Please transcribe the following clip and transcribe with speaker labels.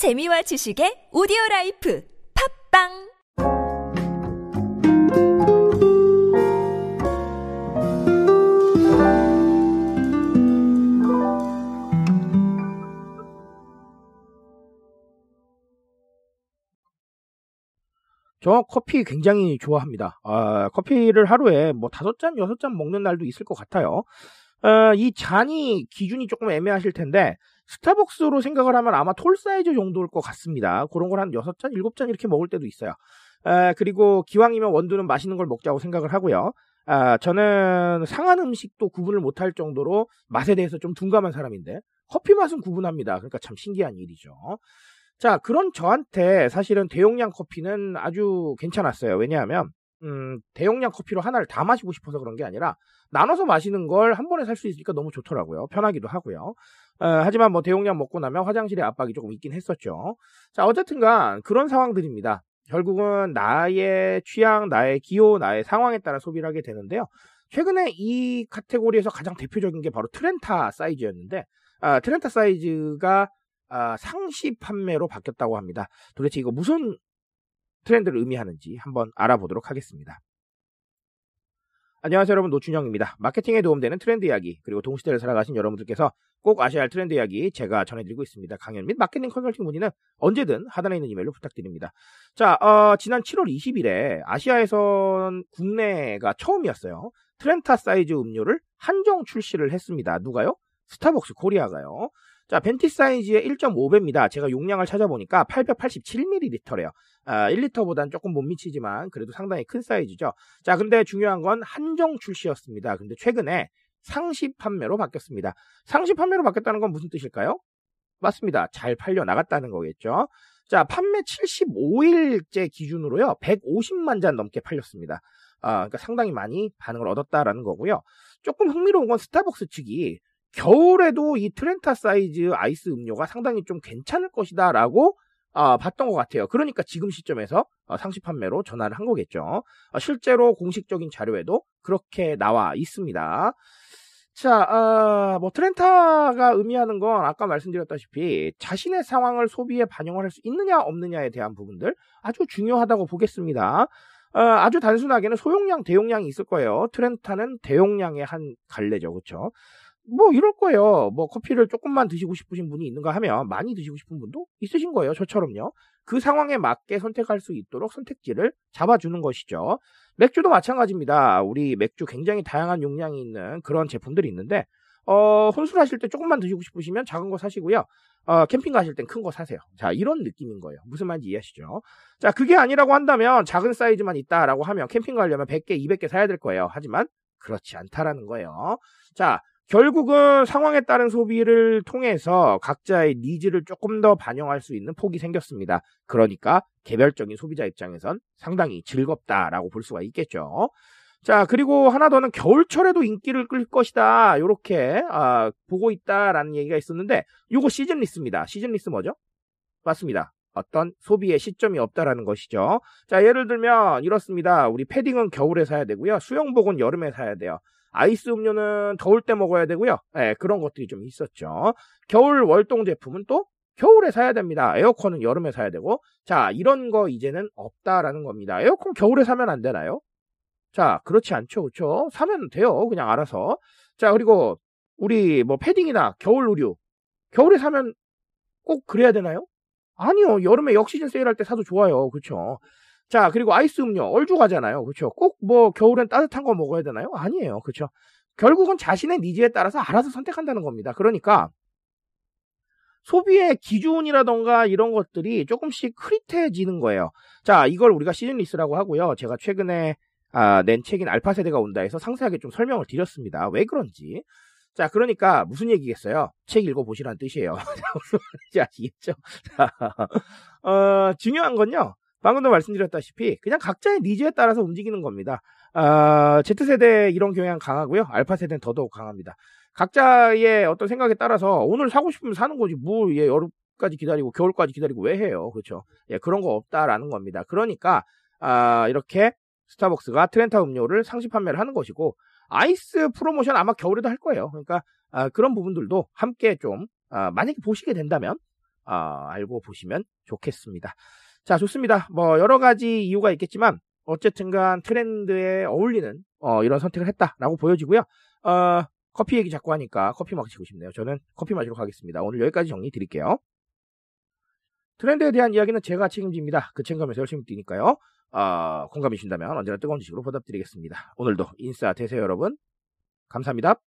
Speaker 1: 재미와 지식의 오디오 life 팟빵
Speaker 2: 저 커피 굉장히 좋아합니다. 아, 커피를 하루에 뭐 다섯 잔, 여섯 잔 먹는 날도 있을 것 같아요. 어, 이 잔이 기준이 조금 애매하실 텐데 스타벅스로 생각을 하면 아마 톨 사이즈 정도일 것 같습니다. 그런 걸한 여섯 잔, 일곱 잔 이렇게 먹을 때도 있어요. 아, 그리고 기왕이면 원두는 맛있는 걸 먹자고 생각을 하고요. 아, 저는 상한 음식도 구분을 못할 정도로 맛에 대해서 좀 둔감한 사람인데 커피 맛은 구분합니다. 그러니까 참 신기한 일이죠. 자, 그런 저한테 사실은 대용량 커피는 아주 괜찮았어요. 왜냐하면, 음, 대용량 커피로 하나를 다 마시고 싶어서 그런 게 아니라, 나눠서 마시는 걸 한 번에 살 수 있으니까 너무 좋더라고요. 편하기도 하고요. 어, 하지만 뭐 대용량 먹고 나면 화장실에 압박이 조금 있긴 했었죠. 자, 어쨌든간 그런 상황들입니다. 결국은 나의 취향, 나의 기호, 나의 상황에 따라 소비를 하게 되는데요. 최근에 이 카테고리에서 가장 대표적인 게 바로 트렌타 사이즈였는데, 아, 트렌타 사이즈가 아, 상시 판매로 바뀌었다고 합니다. 도대체 이거 무슨 트렌드를 의미하는지 한번 알아보도록 하겠습니다. 안녕하세요 여러분 노준영입니다. 마케팅에 도움되는 트렌드 이야기 그리고 동시대를 살아가신 여러분들께서 꼭 아셔야 할 트렌드 이야기 제가 전해드리고 있습니다. 강연 및 마케팅 컨설팅 문의는 언제든 하단에 있는 이메일로 부탁드립니다. 자 어, 지난 7월 20일에 아시아에선 국내가 처음이었어요. 트렌타 사이즈 음료를 한정 출시를 했습니다. 누가요? 스타벅스 코리아가요. 자, 벤티 사이즈의 1.5배입니다. 제가 용량을 찾아보니까 887ml래요. 아, 1리터보단 조금 못 미치지만 그래도 상당히 큰 사이즈죠. 자, 근데 중요한 건 한정 출시였습니다. 근데 최근에 상시 판매로 바뀌었습니다. 상시 판매로 바뀌었다는 건 무슨 뜻일까요? 맞습니다. 잘 팔려 나갔다는 거겠죠. 자, 판매 75일째 기준으로요. 150만 잔 넘게 팔렸습니다. 아, 그러니까 상당히 많이 반응을 얻었다라는 거고요. 조금 흥미로운 건 스타벅스 측이 겨울에도 이 트렌타 사이즈 아이스 음료가 상당히 좀 괜찮을 것이다 라고 아, 봤던 것 같아요. 그러니까 지금 시점에서 어, 상시 판매로 전환을 한 거겠죠. 어, 실제로 공식적인 자료에도 그렇게 나와 있습니다. 자, 아, 뭐 트렌타가 의미하는 건 아까 말씀드렸다시피 자신의 상황을 소비에 반영을 할 수 있느냐 없느냐에 대한 부분들 아주 중요하다고 보겠습니다. 어, 아주 단순하게는 소용량, 대용량이 있을 거예요. 트렌타는 대용량의 한 갈래죠, 그렇죠? 뭐 이럴 거예요. 뭐 커피를 조금만 드시고 싶으신 분이 있는가 하면 많이 드시고 싶은 분도 있으신 거예요. 저처럼요. 그 상황에 맞게 선택할 수 있도록 선택지를 잡아주는 것이죠. 맥주도 마찬가지입니다. 우리 맥주 굉장히 다양한 용량이 있는 그런 제품들이 있는데 어, 혼술하실 때 조금만 드시고 싶으시면 작은 거 사시고요. 어, 캠핑 가실 땐 큰 거 사세요. 자, 이런 느낌인 거예요. 무슨 말인지 이해하시죠? 자, 그게 아니라고 한다면 작은 사이즈만 있다라고 하면 캠핑 가려면 100개, 200개 사야 될 거예요. 하지만 그렇지 않다라는 거예요. 자, 결국은 상황에 따른 소비를 통해서 각자의 needs를 조금 더 반영할 수 있는 폭이 생겼습니다. 그러니까 개별적인 소비자 입장에선 상당히 즐겁다라고 볼 수가 있겠죠. 자, 그리고 하나 더는 겨울철에도 인기를 끌 것이다. 이렇게 아, 보고 있다라는 얘기가 있었는데 이거 seasonless입니다. seasonless 뭐죠? 맞습니다. 어떤 소비의 시점이 없다라는 것이죠. 자, 예를 들면 이렇습니다. 우리 패딩은 겨울에 사야 되고요. 수영복은 여름에 사야 돼요. 아이스 음료는 더울 때 먹어야 되고요. 네, 그런 것들이 좀 있었죠. 겨울 월동 제품은 또 겨울에 사야 됩니다. 에어컨은 여름에 사야 되고. 자, 이런 거 이제는 없다라는 겁니다. 에어컨 겨울에 사면 안 되나요? 자, 그렇지 않죠. 그렇죠? 사면 돼요. 그냥 알아서. 자, 그리고 우리 뭐 패딩이나 겨울 의류 겨울에 사면 꼭 그래야 되나요? 아니요. 여름에 역시즌 세일할 때 사도 좋아요. 그렇죠? 자, 그리고 아이스 음료 얼죽 하잖아요. 그렇죠? 꼭 뭐 겨울엔 따뜻한 거 먹어야 되나요? 아니에요. 그렇죠? 결국은 자신의 needs에 따라서 알아서 선택한다는 겁니다. 그러니까 소비의 기준이라던가 이런 것들이 조금씩 흐릿해지는 거예요. 자, 이걸 우리가 seasonless라고 하고요. 제가 최근에 아, 낸 책인 알파 세대가 온다 해서 상세하게 좀 설명을 드렸습니다. 왜 그런지. 자, 그러니까 무슨 얘기겠어요? 책 읽어보시라는 뜻이에요. 아시겠죠? 어, 중요한 건요. 방금도 말씀드렸다시피 그냥 각자의 needs에 따라서 움직이는 겁니다. 아, Z세대 이런 경향 강하고요. 알파 세대는 더더욱 강합니다. 각자의 어떤 생각에 따라서 오늘 사고 싶으면 사는 거지. 뭐, 예, 여름까지 기다리고 겨울까지 기다리고 왜 해요? 그렇죠? 예, 그런 거 없다라는 겁니다. 그러니까 아, 이렇게 스타벅스가 트렌타 음료를 상시 판매를 하는 것이고 아이스 프로모션 아마 겨울에도 할 거예요. 그러니까 아, 그런 부분들도 함께 좀 아, 만약에 보시게 된다면 어, 알고 보시면 좋겠습니다. 자, 좋습니다. 뭐 여러 가지 이유가 있겠지만 어쨌든간 트렌드에 어울리는 어, 이런 선택을 했다라고 보여지고요. 어, 커피 얘기 자꾸 하니까 커피 마시고 싶네요. 저는 커피 마시러 가겠습니다. 오늘 여기까지 정리 드릴게요. 트렌드에 대한 이야기는 제가 책임집니다. 그 책임감에서 열심히 뛰니까요. 어, 공감이 신다면 언제나 뜨거운 지식으로 보답드리겠습니다. 오늘도 인싸 되세요, 여러분. 감사합니다.